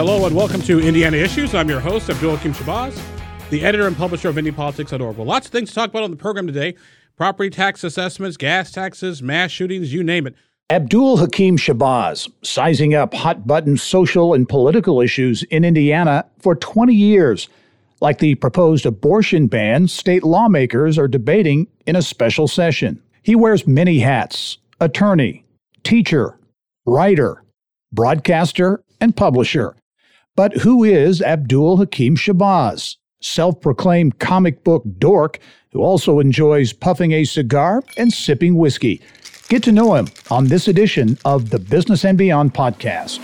Hello and welcome to Indiana Issues. I'm your host, Abdul Hakim Shabazz, the editor and publisher of IndyPolitics.org. Well, lots of things to talk about on the program today property tax assessments, gas taxes, mass shootings, you name it. Abdul Hakim Shabazz, sizing up hot button social and political issues in Indiana for 20 years. Like the proposed abortion ban, state lawmakers are debating in a special session. He wears many hats attorney, teacher, writer, broadcaster, and publisher. But who is Abdul Hakim Shabazz? Self proclaimed comic book dork who also enjoys puffing a cigar and sipping whiskey. Get to know him on this edition of the Business and Beyond podcast.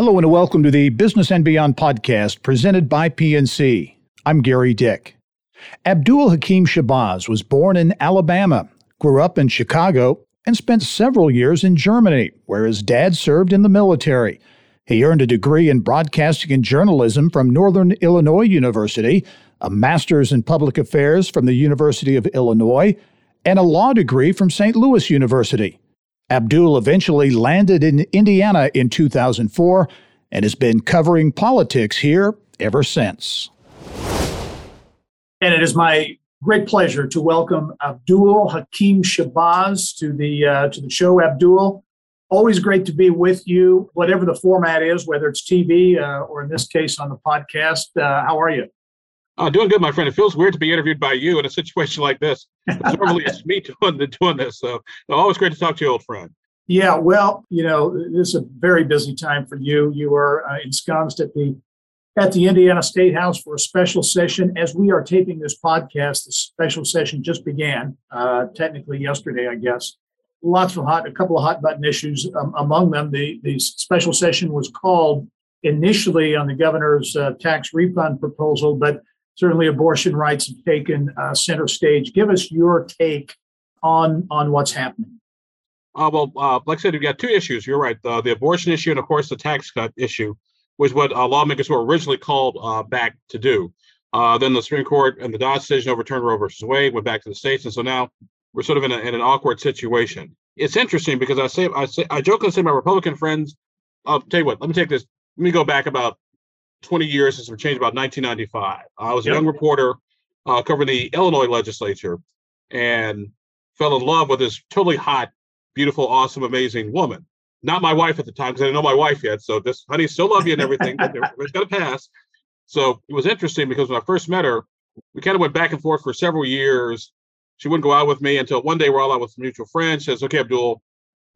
Hello and welcome to the Business and Beyond podcast presented by PNC. I'm Gerry Dick. Abdul Hakim Shabazz was born in Alabama, grew up in Chicago, and spent several years in Germany, where his dad served in the military. He earned a degree in broadcasting and journalism from Northern Illinois University, a master's in public affairs from the University of Illinois, and a law degree from St. Louis University. Abdul eventually landed in Indiana in 2004 and has been covering politics here ever since. And it is my great pleasure to welcome Abdul Hakim Shabazz to the uh, to the show. Abdul, always great to be with you, whatever the format is, whether it's TV uh, or in this case on the podcast. Uh, how are you? Uh, doing good, my friend. It feels weird to be interviewed by you in a situation like this. Normally, it's me doing the, doing this. So, always great to talk to you, old friend. Yeah, well, you know, this is a very busy time for you. You are uh, ensconced at the at the Indiana State House for a special session. As we are taping this podcast, the special session just began, uh, technically yesterday, I guess. Lots of hot, a couple of hot button issues. Um, among them, the the special session was called initially on the governor's uh, tax refund proposal, but certainly abortion rights have taken uh, center stage. Give us your take on on what's happening. Uh, well, uh, like I said, we've got two issues. You're right. Uh, the abortion issue and, of course, the tax cut issue was what uh, lawmakers were originally called uh, back to do. Then the Supreme Court and the Dobbs decision overturned Roe versus Wade, went back to the states, and so now we're sort of in, a, in an awkward situation. It's interesting because I say I say I jokingly say my Republican friends. I'll tell you what. Let me take this. Let me go back about 20 years since we changed about 1995. I was a yep. young reporter uh, covering the Illinois legislature and fell in love with this totally hot, beautiful, awesome, amazing woman. Not my wife at the time because I didn't know my wife yet. So this, honey, still love you and everything, but it's going to pass. So it was interesting because when I first met her, we kind of went back and forth for several years. She wouldn't go out with me until one day we're all out with mutual friends. She says, "Okay, Abdul,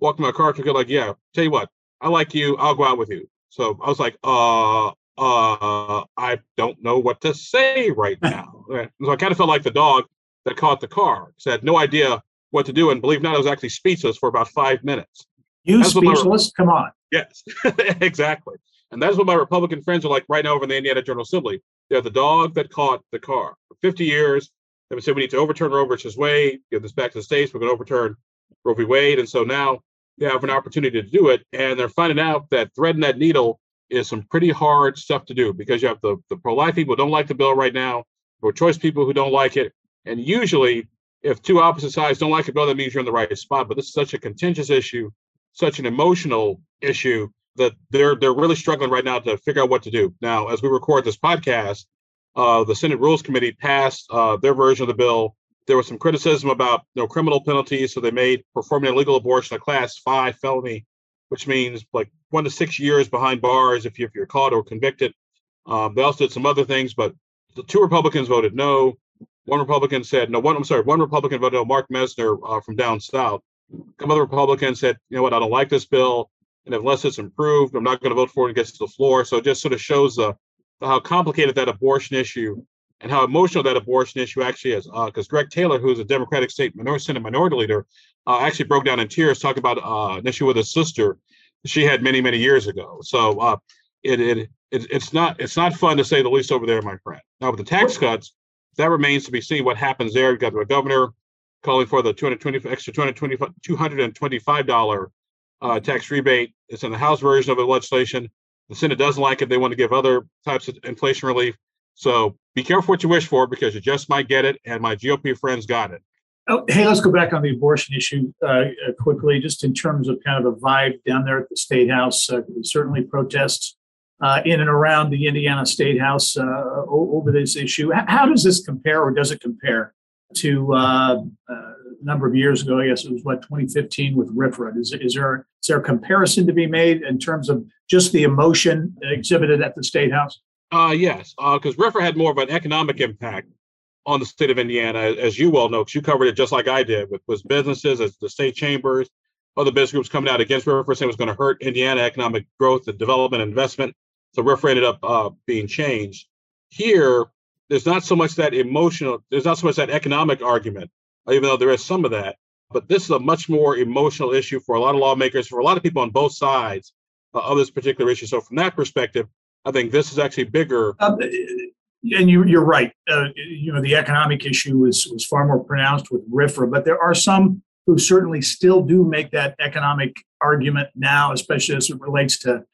walk to my car." Took it like, "Yeah, tell you what, I like you. I'll go out with you." So I was like, "Uh, uh, I don't know what to say right now. so I kind of felt like the dog that caught the car. Had no idea what to do. And believe it not, I was actually speechless for about five minutes. You that's speechless? Come on. Yes, exactly. And that's what my Republican friends are like right now over in the Indiana General Assembly. They're the dog that caught the car. For 50 years, they've said we need to overturn Roe versus Wade, give this back to the states. We're going to overturn Roe v. Wade. And so now they have an opportunity to do it. And they're finding out that threading that needle is some pretty hard stuff to do because you have the, the pro-life people don't like the bill right now, pro-choice people who don't like it. And usually, if two opposite sides don't like a bill, that means you're in the right spot. But this is such a contentious issue, such an emotional issue that they're they're really struggling right now to figure out what to do. Now, as we record this podcast, uh, the Senate Rules Committee passed uh, their version of the bill. There was some criticism about you know criminal penalties, so they made performing a legal abortion a class five felony which means like one to six years behind bars if, you, you're caught or convicted. Um, they also did some other things, but the two Republicans voted no. One Republican said no. One I'm sorry, one Republican voted no. Mark Messmer uh, from down south. Some other Republicans said, you know what, I don't like this bill, and unless it's improved, I'm not going to vote for it and gets to the floor. So it just sort of shows the how complicated that abortion issue and how emotional that abortion issue actually is. Because uh, Greg Taylor, who's a Democratic state minority, Senate minority leader, uh, actually broke down in tears talking about uh, an issue with his sister she had many many years ago. So uh, it, it it it's not it's not fun to say the least over there, my friend. Now with the tax cuts, that remains to be seen what happens there. You've got the governor calling for the 220 extra 225 225 dollar uh, tax rebate. It's in the House version of the legislation. The Senate doesn't like it. They want to give other types of inflation relief. So be careful what you wish for because you just might get it. And my GOP friends got it. Oh, hey, let's go back on the abortion issue uh, uh, quickly, just in terms of kind of the vibe down there at the State House. Uh, certainly protests uh, in and around the Indiana State House uh, over this issue. How does this compare, or does it compare to uh, a number of years ago? I guess it was what 2015 with RFRA. Is, is there is there a comparison to be made in terms of just the emotion exhibited at the State House? Uh, yes, because uh, RFRA had more of an economic impact on the state of Indiana, as you well know, because you covered it just like I did with, with businesses, as the state chambers, other business groups coming out against RFRA saying it was going to hurt Indiana economic growth and development and investment. So RFRA ended up uh, being changed. Here, there's not so much that emotional, there's not so much that economic argument, even though there is some of that. But this is a much more emotional issue for a lot of lawmakers, for a lot of people on both sides uh, of this particular issue. So from that perspective, I think this is actually bigger. Um, and you, are right. Uh, you know, the economic issue was was far more pronounced with RFRA, but there are some who certainly still do make that economic argument now, especially as it relates to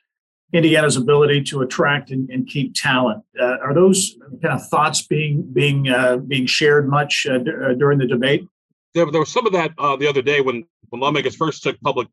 Indiana's ability to attract and, and keep talent. Uh, are those kind of thoughts being being uh, being shared much uh, d- uh, during the debate? There, there was some of that uh, the other day when when lawmakers first took public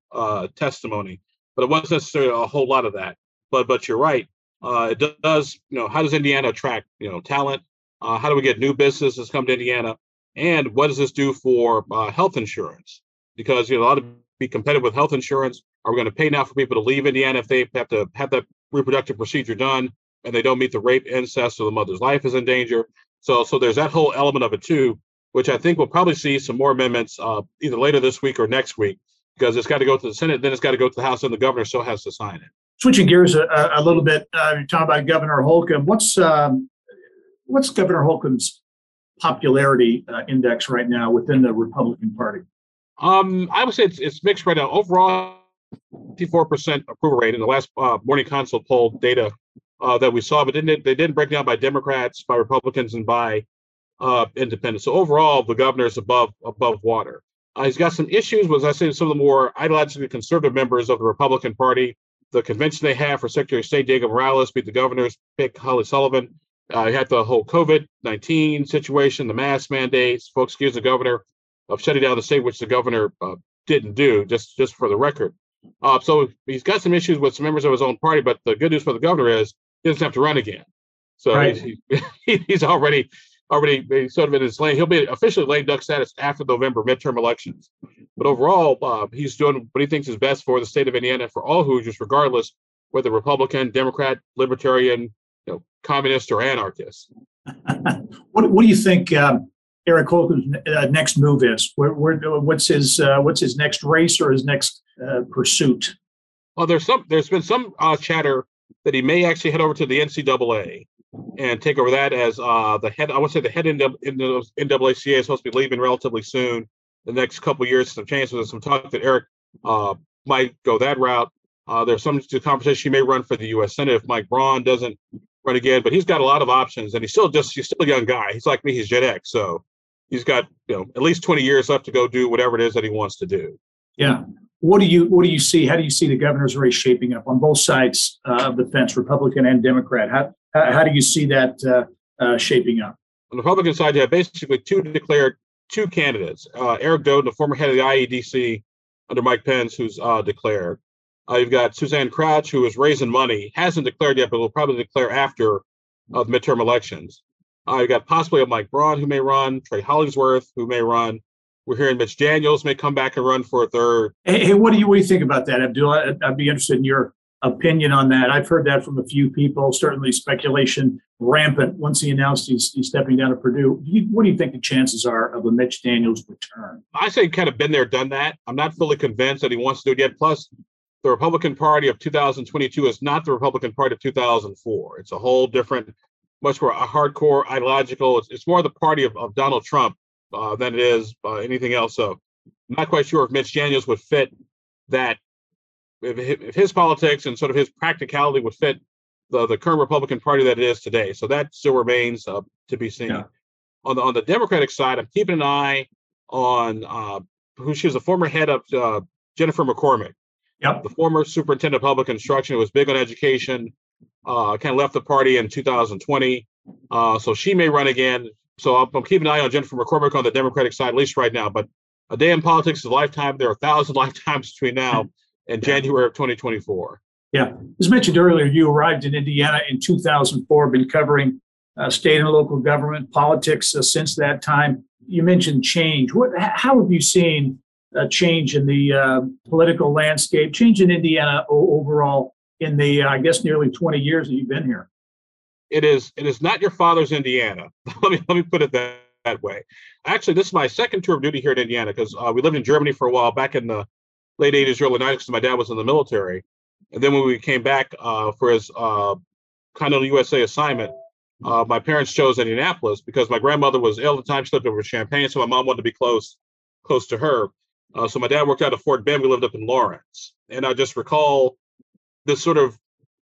testimony, but it wasn't necessarily a whole lot of that. But but you're right. Uh, it does, you know, how does Indiana attract, you know, talent? Uh, how do we get new businesses come to Indiana? And what does this do for uh, health insurance? Because you know, a lot of be competitive with health insurance. Are we going to pay now for people to leave Indiana if they have to have that reproductive procedure done and they don't meet the rape, incest, or the mother's life is in danger? So, so there's that whole element of it too, which I think we'll probably see some more amendments uh, either later this week or next week because it's got to go to the Senate, then it's got to go to the House, and the governor still has to sign it switching gears a, a little bit, uh, you're talking about Governor Holcomb. What's um, what's Governor Holcomb's popularity uh, index right now within the Republican Party? Um, I would say it's, it's mixed right now. Overall, 54% approval rate in the last uh, morning consult poll data uh, that we saw, but didn't, they didn't break down by Democrats, by Republicans, and by uh, independents. So overall, the governor is above above water. Uh, he's got some issues with, I say, some of the more ideologically conservative members of the Republican Party the convention they have for Secretary of State Diego Morales beat the governor's pick Holly Sullivan. Uh, you had the whole COVID 19 situation, the mask mandates. Folks accused the governor of shutting down the state, which the governor uh, didn't do, just, just for the record. Uh, so he's got some issues with some members of his own party, but the good news for the governor is he doesn't have to run again. So right. he's, he, he's already already sort of in his lane. He'll be officially lame duck status after November midterm elections. But overall, uh, he's doing what he thinks is best for the state of Indiana for all Hoosiers, regardless whether Republican, Democrat, Libertarian, you know, communist, or anarchist. what, what do you think um, Eric Holcomb's uh, next move is? Where, where, what's his uh, what's his next race or his next uh, pursuit? Well, there's some there's been some uh, chatter that he may actually head over to the NCAA and take over that as uh, the head. I would say the head in the NCAA is supposed to be leaving relatively soon. The next couple years, some chances, there's some talk that Eric uh, might go that route. Uh, there's some conversation he may run for the U.S. Senate if Mike Braun doesn't run again. But he's got a lot of options, and he's still just he's still a young guy. He's like me. He's Gen X, so he's got you know at least 20 years left to go do whatever it is that he wants to do. Yeah. What do you what do you see? How do you see the governor's race shaping up on both sides uh, of the fence, Republican and Democrat? How how, how do you see that uh, uh, shaping up? On the Republican side, you have basically two declared two candidates. Uh, Eric Doden, the former head of the IEDC under Mike Pence, who's uh, declared. Uh, you've got Suzanne Crouch, who is raising money, hasn't declared yet, but will probably declare after the midterm elections. Uh, you've got possibly a Mike Braun who may run, Trey Hollingsworth who may run. We're hearing Mitch Daniels may come back and run for a third. Hey, hey what do you what do you think about that, Abdul? I'd, I'd be interested in your opinion on that. I've heard that from a few people. Certainly, speculation rampant once he announced he's, he's stepping down to Purdue. what do you think the chances are of a Mitch Daniels return? I say kind of been there, done that. I'm not fully convinced that he wants to do it yet. Plus, the Republican Party of 2022 is not the Republican Party of 2004. It's a whole different, much more hardcore ideological. It's, it's more the party of, of Donald Trump uh, than it is uh, anything else. So, I'm not quite sure if Mitch Daniels would fit that if his politics and sort of his practicality would fit the, the current Republican Party that it is today. So that still remains uh, to be seen. Yeah. On the on the Democratic side, I'm keeping an eye on uh, who she was a former head of uh, Jennifer McCormick. Yep. The former superintendent of public instruction who was big on education. Uh, kind of left the party in 2020. Uh, so she may run again. So I'm, I'm keeping an eye on Jennifer McCormick on the Democratic side, at least right now. But a day in politics is a lifetime. There are a thousand lifetimes between now and January of 2024. Yeah. As mentioned earlier, you arrived in Indiana in 2004, been covering uh, state and local government politics uh, since that time. You mentioned change. What, how have you seen a change in the uh, political landscape, change in Indiana overall in the, uh, I guess, nearly 20 years that you've been here? It is. It is not your father's Indiana. let me let me put it that, that way. Actually, this is my second tour of duty here in Indiana because uh, we lived in Germany for a while back in the late 80s, early 90s. Because my dad was in the military, and then when we came back uh, for his uh, Continental USA assignment, uh, my parents chose Indianapolis because my grandmother was ill at the time. She lived over Champaign, so my mom wanted to be close close to her. Uh, so my dad worked out of Fort Ben. We lived up in Lawrence, and I just recall this sort of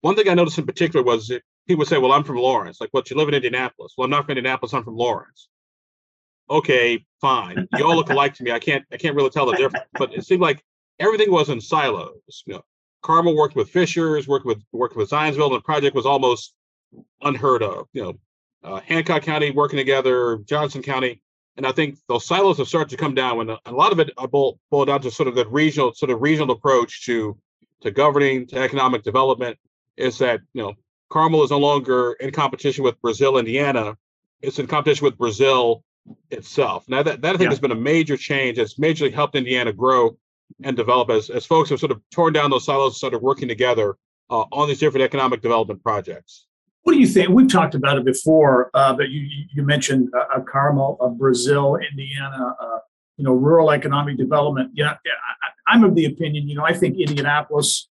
one thing I noticed in particular was people would say, "Well, I'm from Lawrence." Like, "What? You live in Indianapolis?" Well, I'm not from Indianapolis. I'm from Lawrence. Okay, fine. You all look alike to me. I can't I can't really tell the difference. But it seemed like everything was in silos. You know, Carmel worked with Fishers, worked with worked with Zionsville, and the project was almost unheard of. You know, uh, Hancock County working together, Johnson County, and I think those silos have started to come down. When a, lot of it I boil, boil down to sort of the regional sort of regional approach to to governing to economic development is that you know Carmel is no longer in competition with Brazil, Indiana. It's in competition with Brazil itself. Now that, that I think yeah. has been a major change. It's majorly helped Indiana grow and develop as, as folks have sort of torn down those silos and started working together uh, on these different economic development projects. What do you think? We've talked about it before, uh, but you you mentioned uh, uh Carmel, uh, Brazil, Indiana, uh, you know, rural economic development. Yeah, I, I'm of the opinion. You know, I think Indianapolis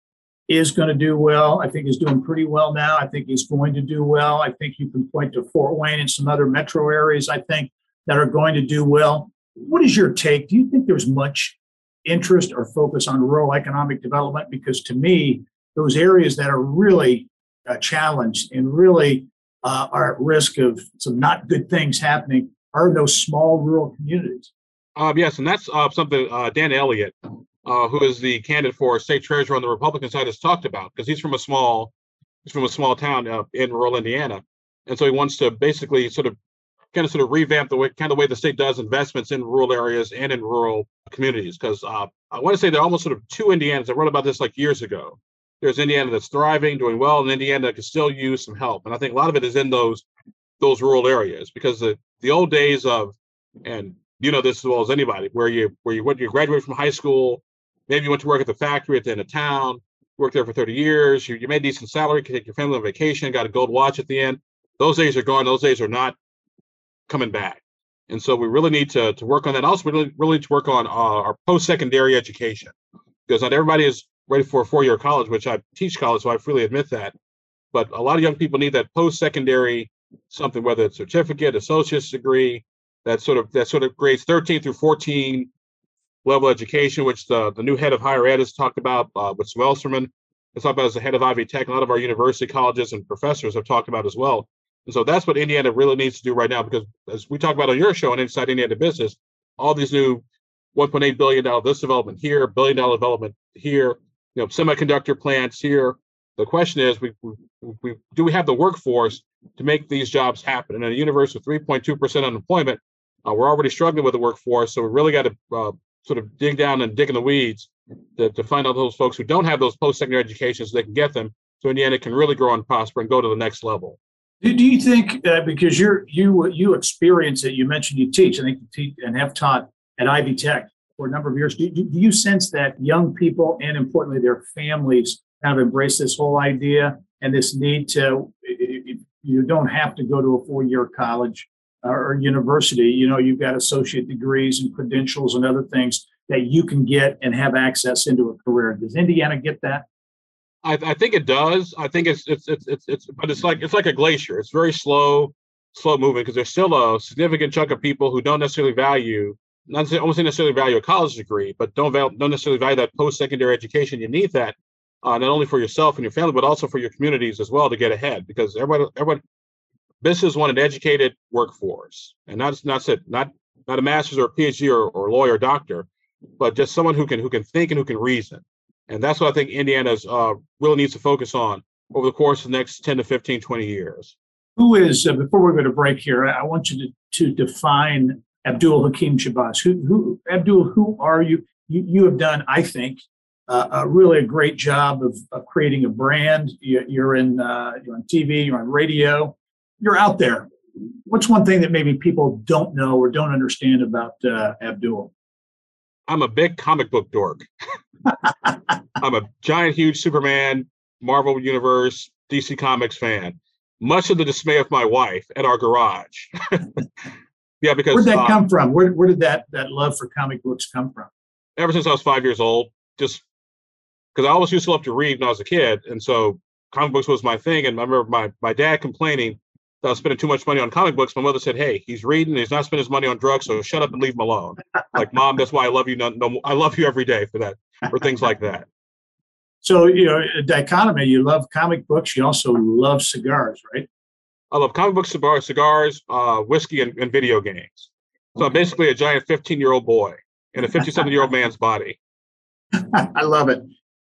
is going to do well. I think is doing pretty well now. I think he's going to do well. I think you can point to Fort Wayne and some other metro areas. I think that are going to do well. What is your take? Do you think there's much interest or focus on rural economic development? Because to me, those areas that are really uh, challenged and really uh, are at risk of some not good things happening are those small rural communities. Um, yes, and that's uh, something uh, Dan Elliott, uh, who is the candidate for state treasurer on the Republican side, has talked about because he's from a small, he's from a small town in rural Indiana, and so he wants to basically sort of kind of sort of revamp the way kind of the way the state does investments in rural areas and in rural communities. Because uh, I want to say there are almost sort of two Indianas. I wrote about this like years ago. There's Indiana that's thriving, doing well, and Indiana that could still use some help. And I think a lot of it is in those those rural areas because the the old days of and you know this as well as anybody where you where you went you graduated from high school, maybe you went to work at the factory at the end of town, worked there for 30 years, you, you made decent salary, could take your family on vacation, got a gold watch at the end. Those days are gone. Those days are not coming back. And so we really need to, to work on that. Also, we really, really need to work on uh, our post secondary education because not everybody is ready for a four year college, which I teach college, so I freely admit that. But a lot of young people need that post secondary something, whether it's certificate, associate's degree, that sort of that sort of grades 13 through 14 level education, which the, the new head of higher ed has talked about, uh, with Sue Ellspermann has talked about as the head of Ivy Tech. A lot of our university colleges and professors have talked about as well. And so that's what Indiana really needs to do right now, because as we talk about on your show on Inside Indiana Business, all these new 1.8 billion dollar this development here, billion dollar development here, you know, semiconductor plants here. The question is, we, we, we do we have the workforce to make these jobs happen? And in a universe with 3.2 percent unemployment, uh, we're already struggling with the workforce, so we really got to uh, sort of dig down and dig in the weeds to, to find out those folks who don't have those post-secondary educations, so they can get them, so Indiana can really grow and prosper and go to the next level. Do, do you think uh, because you're you you experience it? You mentioned you teach. I think you teach and have taught at Ivy Tech for a number of years. Do, do, do you sense that young people and importantly their families kind of embrace this whole idea and this need to? You don't have to go to a four-year college or university. You know, you've got associate degrees and credentials and other things that you can get and have access into a career. Does Indiana get that? I, I think it does. I think it's, it's it's it's it's but it's like it's like a glacier. It's very slow, slow moving because there's still a significant chunk of people who don't necessarily value not almost necessarily value a college degree, but don't value, don't necessarily value that post secondary education. You need that uh, not only for yourself and your family, but also for your communities as well to get ahead. Because everyone, everyone, business want an educated workforce, and not not said not not a master's or a PhD or, or lawyer or doctor, but just someone who can who can think and who can reason. And that's what I think Indiana's uh, really needs to focus on over the course of the next 10 to 15, 20 years. Who is, uh, before we go to break here, I want you to, to define Abdul Hakim Shabazz. Who, who, Abdul, who are you? You, you have done, I think, uh, a really a great job of, of creating a brand. You, are in, uh, you're on TV, you're on radio, you're out there. What's one thing that maybe people don't know or don't understand about uh, Abdul? I'm a big comic book dork. I'm a giant, huge Superman, Marvel Universe, DC Comics fan. Much of the dismay of my wife at our garage. yeah, because where'd that uh, come from? Where, where did that that love for comic books come from? Ever since I was five years old, just because I always used to love to read when I was a kid, and so comic books was my thing. And I remember my my dad complaining that I was spending too much money on comic books. My mother said, "Hey, he's reading. He's not spending his money on drugs, so shut up and leave him alone." like, mom, that's why I love you. No, no, I love you every day for that, for things like that. So you know, dichotomy. You love comic books. You also love cigars, right? I love comic books, cigars, cigars, uh, whiskey, and, and, video games. So I'm basically a giant 15 year old boy in a 57 year old man's body. I love it.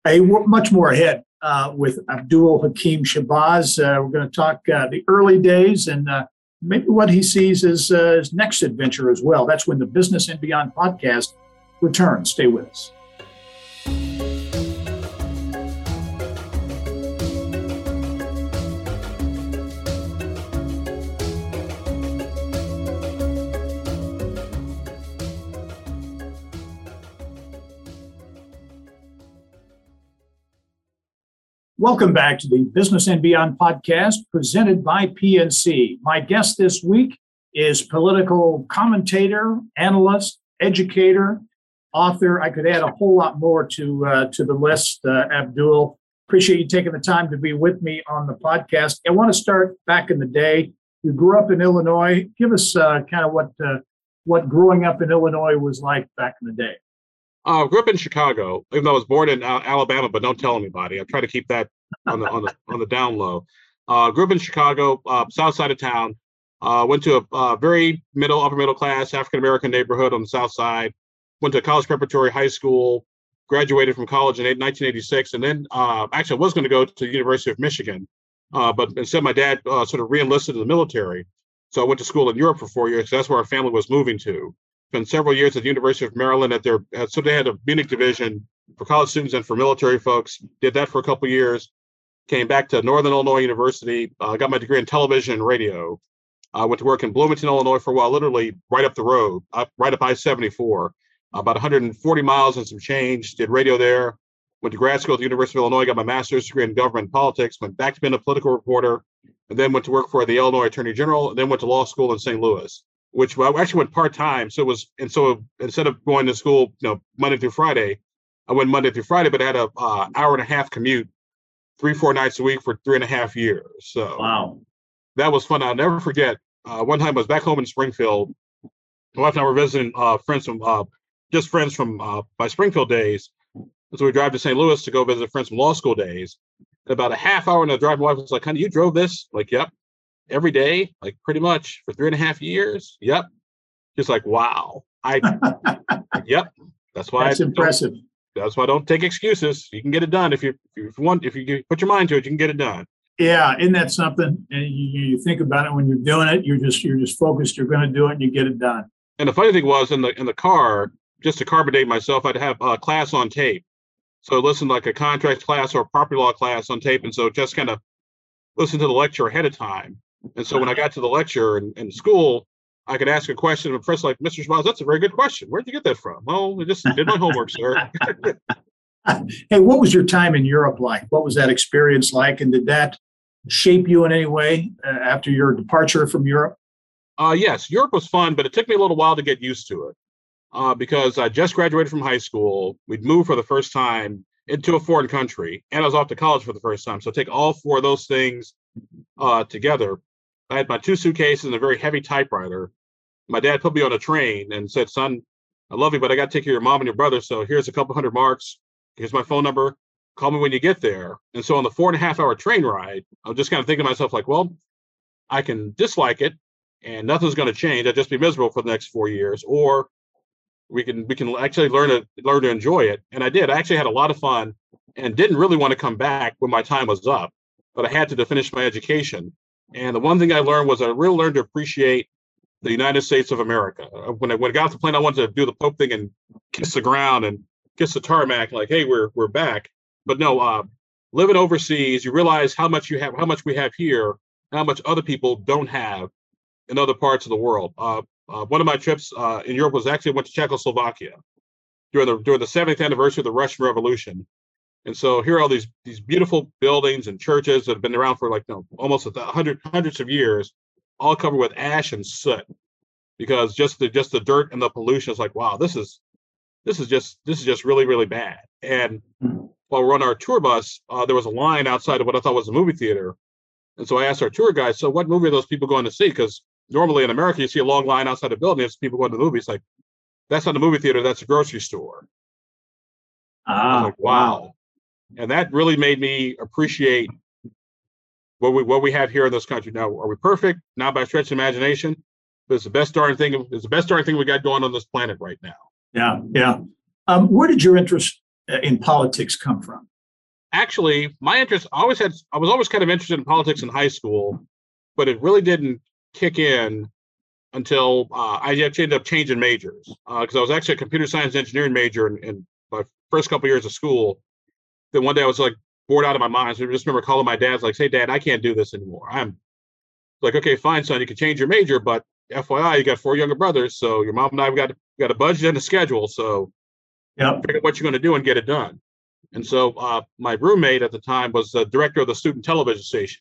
Hey, much more ahead uh, with Abdul Hakim Shabazz. Uh, we're going to talk uh, the early days and uh, maybe what he sees as uh, his next adventure as well. That's when the Business and Beyond podcast returns. Stay with us. Welcome back to the Business and Beyond podcast presented by PNC. My guest this week is political commentator, analyst, educator, author. I could add a whole lot more to uh, to the list. Uh, Abdul, appreciate you taking the time to be with me on the podcast. I want to start back in the day. You grew up in Illinois. Give us uh, kind of what uh, what growing up in Illinois was like back in the day. I uh, grew up in Chicago, even though I was born in uh, Alabama, but don't tell anybody. I try to keep that on the on the on the down low. Grew up in Chicago, south side of town. Went to a very middle, upper middle class African American neighborhood on the south side. Went to college preparatory high school. Graduated from college in 1986, and then actually I was going to go to the University of Michigan, but instead my dad sort of reenlisted in the military. So I went to school in Europe for four years. That's where our family was moving to spent several years at the University of Maryland at their so they had a Munich division for college students and for military folks. Did that for a couple years. Came back to Northern Illinois University. Uh, got my degree in television and radio. I uh, went to work in Bloomington, Illinois for a while, literally right up the road, up, right up I-74, about 140 miles and some change. Did radio there. Went to grad school at the University of Illinois. Got my master's degree in government politics. Went back to being a political reporter, and then went to work for the Illinois Attorney General. And then went to law school in St. Louis which I actually went part time. So it was, and so instead of going to school, you know, Monday through Friday, I went Monday through Friday, but I had a uh, hour and a half commute, three four nights a week for three and a half years. So wow, that was fun. I'll never forget. Uh, one time I was back home in Springfield. My wife and I were visiting uh, friends from uh, just friends from uh, my Springfield days. So we drive to St. Louis to go visit friends from law school days. And about a half hour into the drive, my wife was like, "Honey, you drove this?" Like, "Yep." every day, like pretty much for three and a half years. Yep. Just like, wow. I, yep. That's why that's impressive. That's why I don't take excuses. You can get it done if you if you want. If you put your mind to it, you can get it done. Yeah, isn't that something? And you, you think about it when you're doing it. You're just you're just focused. You're going to do it, and you get it done. And the funny thing was in the in the car, just to carbonate myself, I'd have a class on tape. So listen like a contract class or a property law class on tape, and so just kind of listen to the lecture ahead of time. And so when I got to the lecture in, in school, I could ask a question and professor like, Mr. Smiles, that's a very good question. Where'd you get that from? Well, I just did my homework, sir. hey, what was your time in Europe like? What was that experience like? And did that shape you in any way uh, after your departure from Europe? Uh, yes, Europe was fun, but it took me a little while to get used to it uh, because I just graduated from high school. We'd moved for the first time into a foreign country, and I was off to college for the first time. So take all four of those things uh, together I had my two suitcases and a very heavy typewriter. My dad put me on a train and said, "Son, I love you, but I got to take care of your mom and your brother. So here's a couple hundred marks. Here's my phone number. Call me when you get there." And so on the four and a half hour train ride, I was just kind of thinking to myself, like, well, I can dislike it and nothing's going to change. I'd just be miserable for the next four years, or we can we can actually learn to learn to enjoy it. And I did. I actually had a lot of fun and didn't really want to come back when my time was up, but I had to, to finish my education. And the one thing I learned was I really learned to appreciate the United States of America. Uh, when I, when I got off the plane, I wanted to do the Pope thing and kiss the ground and kiss the tarmac, like, hey, we're we're back. But no, uh, living overseas, you realize how much you have, how much we have here, how much other people don't have in other parts of the world. Uh, uh, one of my trips uh, in Europe was actually went to Czechoslovakia during the during the 70th anniversary of the Russian Revolution. And so here are all these these beautiful buildings and churches that have been around for like you know, almost a hundred hundreds of years, all covered with ash and soot, because just the just the dirt and the pollution is like wow this is this is just this is just really really bad. And while we're on our tour bus, uh, there was a line outside of what I thought was a movie theater, and so I asked our tour guide, so what movie are those people going to see? Because normally in America, you see a long line outside a building. It's people going to the movies. Like, that's not a movie theater. That's a grocery store. Ah, like, wow. wow. And that really made me appreciate what we what we have here in this country. Now, are we perfect? Not by stretch of imagination. But it's the best darn thing. It's the best darn thing we got going on this planet right now. Yeah, yeah. Um, where did your interest uh, in politics come from? Actually, my interest I always had. I was always kind of interested in politics in high school, but it really didn't kick in until uh, I actually ended up changing majors because uh, I was actually a computer science engineering major in, in my first couple years of school. Then one day I was like bored out of my mind. So I just remember calling my dad, like, "Hey, Dad, I can't do this anymore." I'm like, "Okay, fine, son, you can change your major, but FYI, you got four younger brothers, so your mom and I've got got a budget and a schedule, so yeah, figure out what you're going to do and get it done." And so uh, my roommate at the time was the director of the student television station.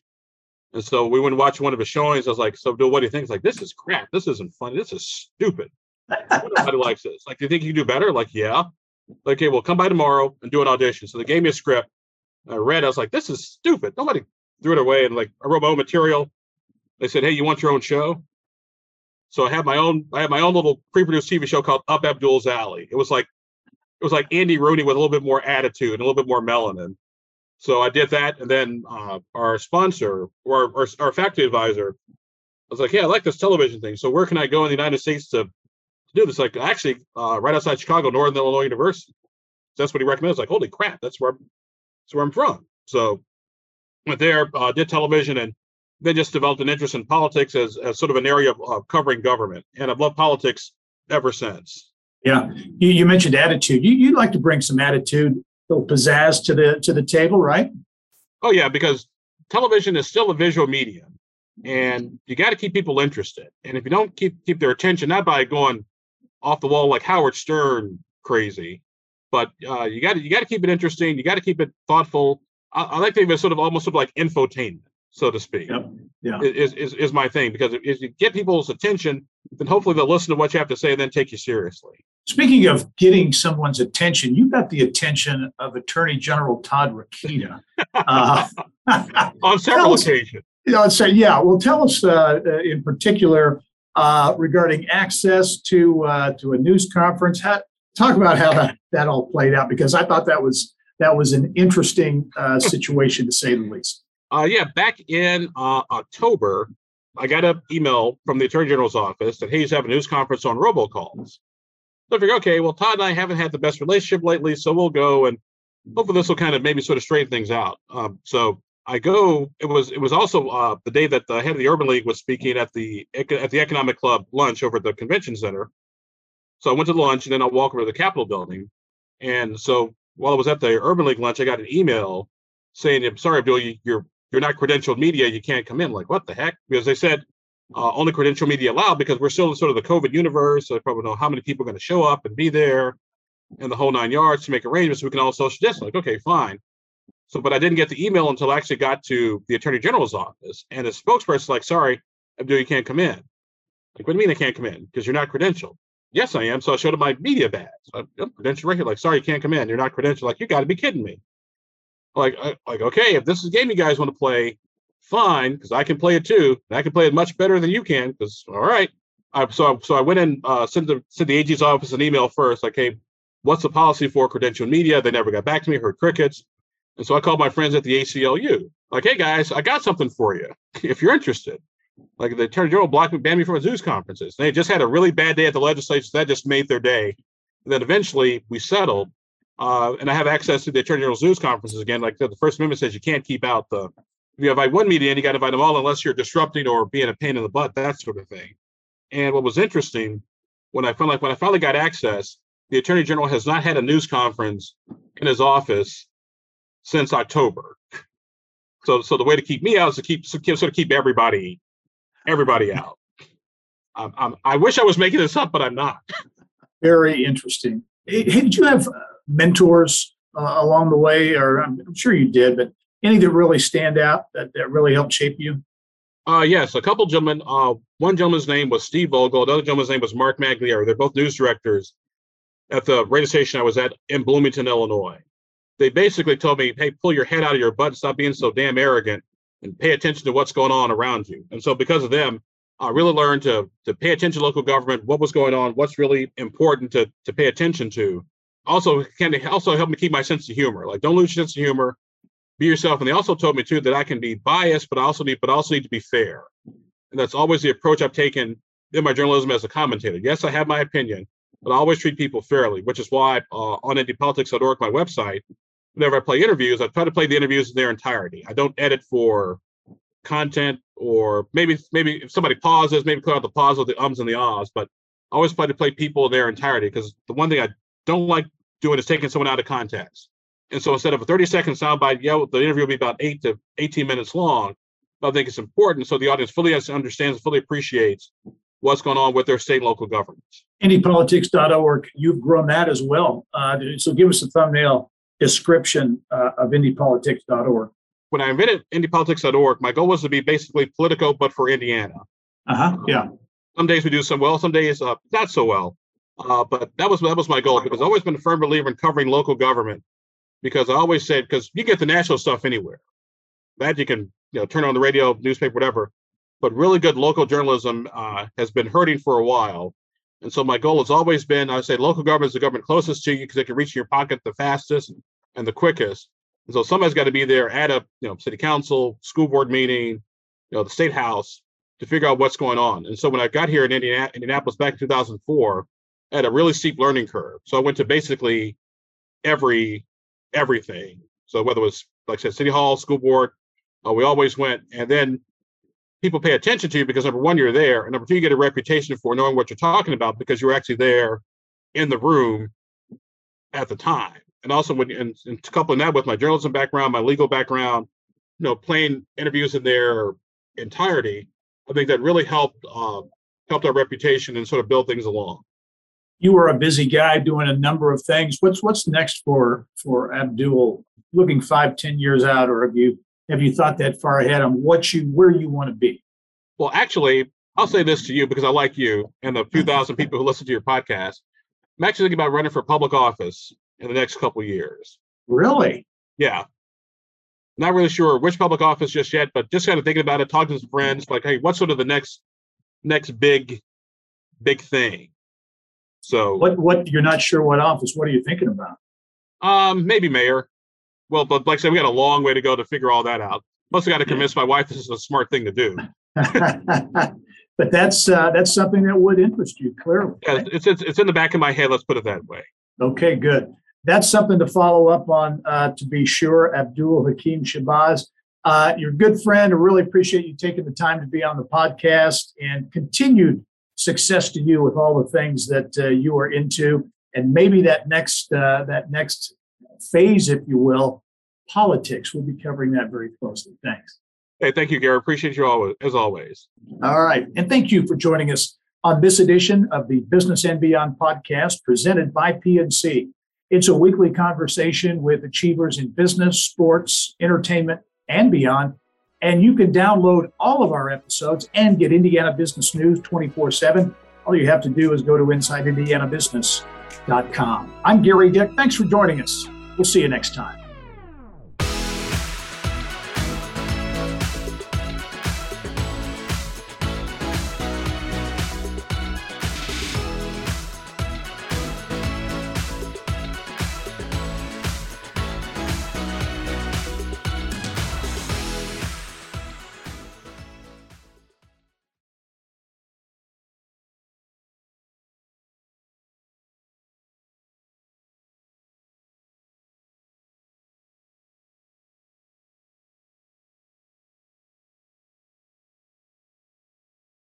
And so we went and watched one of his showings. I was like, "So, Bill, what do you think?" He's like, "This is crap. This isn't funny. This is stupid. Nobody likes this. Like, do you think you can do better?" Like, yeah. Like, okay, well, come by tomorrow and do an audition. So they gave me a script. I read. I was like, "This is stupid." Nobody threw it away. And like, I wrote my own material. They said, "Hey, you want your own show?" So I had my own. I had my own little pre-produced TV show called Up Abdul's Alley. It was like, it was like Andy Rooney with a little bit more attitude and a little bit more melanin. So I did that, and then uh, our sponsor or our, our, factory advisor I was like, "Yeah, I like this television thing. So where can I go in the United States to, to do this?" Like, actually, uh, right outside Chicago, Northern Illinois University. So that's what he recommended. Like, holy crap, that's where I'm, that's where I'm from. So went there, uh, did television, and then just developed an interest in politics as, as sort of an area of uh, covering government. And I've loved politics ever since. Yeah, you, you mentioned attitude. You, you'd like to bring some attitude little pizzazz to the to the table, right? Oh yeah, because television is still a visual medium, and you got to keep people interested. And if you don't keep keep their attention, not by going off the wall like Howard Stern crazy, but uh, you got to you got to keep it interesting. You got to keep it thoughtful. I, I like to think of it sort of almost sort of like infotainment, so to speak. Yep. Yeah, is, is is my thing because if you get people's attention, then hopefully they'll listen to what you have to say and then take you seriously. Speaking of getting someone's attention, you got the attention of Attorney General Todd Rokita uh, on several us, occasions. You know, say, yeah. Well, tell us uh, uh, in particular uh, regarding access to uh, to a news conference. How, talk about how that, that all played out because I thought that was that was an interesting uh, situation to say the least. yeah, back in October, I got an email from the Attorney General's office that hey, he's having a news conference on robocalls. So I figure, okay, well, Todd and I haven't had the best relationship lately, so we'll go and hopefully this will kind of maybe sort of straighten things out. Um, so I go. It was it was also uh, the day that the head of the Urban League was speaking at the at the Economic Club lunch over at the convention center. So I went to lunch and then I walked over to the Capitol building. And so while I was at the Urban League lunch, I got an email saying, "I'm sorry, Bill, you, you're you're not credentialed media. You can't come in." Like, what the heck? Because they said uh, only credential media allowed because we're still in sort of the COVID universe. So I probably know how many people are going to show up and be there and the whole nine yards to make arrangements. So we can all social distance. Like, okay, fine. So, but I didn't get the email until I actually got to the attorney general's office and the spokesperson's like, sorry, Abdul, you can't come in. Like, what do you mean I can't come in? Because you're not credentialed. Yes, I am. So I showed up my media badge. I'm credentialed right here. Like, sorry, you can't come I, fine because I can play it too. I can play it much better than you can. Because all right, I, so so I went and uh, sent the sent the AG's office an email first, like, hey, what's the policy for credential media? They never got back to me. Heard crickets, and so I called my friends at the ACLU, like, hey guys, I got something for you if you're interested. Like the Attorney General blocked me, banned me from news conferences. They just had a really bad day at the legislature. So that just made their day. And then eventually we settled, uh, and I have access to the Attorney General's news conferences again. Like the, First Amendment says, you can't keep out the you invite one media in, you got to invite them all unless you're disrupting or being a pain in the butt, that sort of thing. And what was interesting when I felt like when I finally got access, the Attorney General has not had a news conference in his office since October. So, so the way to keep me out is to keep sort of keep everybody, everybody out. Um, I'm, I wish I was making this up, but I'm not. Very interesting. Hey, did you have uh, mentors uh, along the way, or I'm, I'm, sure you did, but any that really stand out that, that really helped shape you? Uh, yes, a couple gentlemen. Uh, one gentleman's name was Steve Vogel. The other gentleman's name was Mark Magliaro. They're both news directors at the radio station I was at in Bloomington, Illinois. They basically told me, "Hey, pull your head out of your butt, stop being so damn arrogant, and pay attention to what's going on around you." And so, because of them, I really learned to to pay attention to local government, what was going on, what's really important to to pay attention to. Also, can also help me keep my sense of humor. Like, don't lose your sense of humor. Be yourself. And they also told me too that I can be biased, but I also need, but I also need to be fair. And that's always the approach I've taken in my journalism as a commentator. Yes, I have my opinion, but I always treat people fairly, which is why uh, on indypolitics.org, my website, whenever I play interviews, I try to play the interviews in their entirety. I don't edit for content or maybe maybe if somebody pauses, maybe clear out the pause with the ums and the ahs, but I always try to play people in their entirety because the one thing I don't like doing is taking someone out of context. And so instead of a 30 second soundbite, yeah, the interview will be about eight to 18 minutes long. But I think it's important so the audience fully understands, fully appreciates what's going on with their state and local governments. IndyPolitics.org, you've grown that as well. Uh, so give us a thumbnail description uh, of IndyPolitics.org. When I invented IndyPolitics.org, my goal was to be basically Politico, but for Indiana. Uh-huh. Yeah. Some days we do some well, some days uh, not so well. Uh, but that was that was my goal because I've always been a firm believer in covering local government because I always said because you get the national stuff anywhere. That you can you know turn on the radio, newspaper, whatever. But really good local journalism uh, has been hurting for a while, and so my goal has always been I say local government is the government closest to you because they can reach your pocket the fastest and the quickest. And so somebody's got to be there at a you know city council, school board meeting, you know the state house to figure out what's going on. And so when I got here in Indiana, Indianapolis back in 2004, I had a really steep learning curve. So I went to basically every everything. So whether it was like I said, city hall, school board, uh, we always went. And then people pay attention to you because number one, you're there, and number two, you get a reputation for knowing what you're talking about because you're actually there in the room at the time. And also when and, and coupling that with my journalism background, my legal background, you know, playing interviews in their entirety, I think that really helped uh, helped our reputation and sort of build things along you were a busy guy doing a number of things. What's what's next for for Abdul? Looking five, ten years out, or have you have you thought that far ahead on what you where you want to be? Well, actually, I'll say this to you because I like you and the few thousand people who listen to your podcast. I'm actually thinking about running for public office in the next couple years. Really? Yeah. Not really sure which public office just yet, but just kind of thinking about it, talking to some friends, like, hey, what's sort of the next next big big thing? So what what you're not sure what office? What are you thinking about? Um, maybe mayor. Well, but like I said, we got a long way to go to figure all that out. Plus, I got to convince my wife this is a smart thing to do. but that's uh, that's something that would interest you clearly. Yeah, it's, it's it's in the back of my head. Let's put it that way. Okay, good. That's something to follow up on uh, to be sure. Abdul Hakim Shabazz, uh, your good friend. I really appreciate you taking the time to be on the podcast and continued success to you with all the things that uh, you are into, and maybe that next uh, that next phase, if you will, politics. We'll be covering that very closely. Thanks. Hey, thank you, Gary. Appreciate you all as always. All right, and thank you for joining us on this edition of the Business and Beyond podcast presented by PNC. It's a weekly conversation with achievers in business, sports, entertainment, and beyond and you can download all of our episodes and get Indiana business news 24 7. All you have to do is go to InsideIndianaBusiness.com. I'm Gerry Dick. Thanks for joining us. We'll see you next time.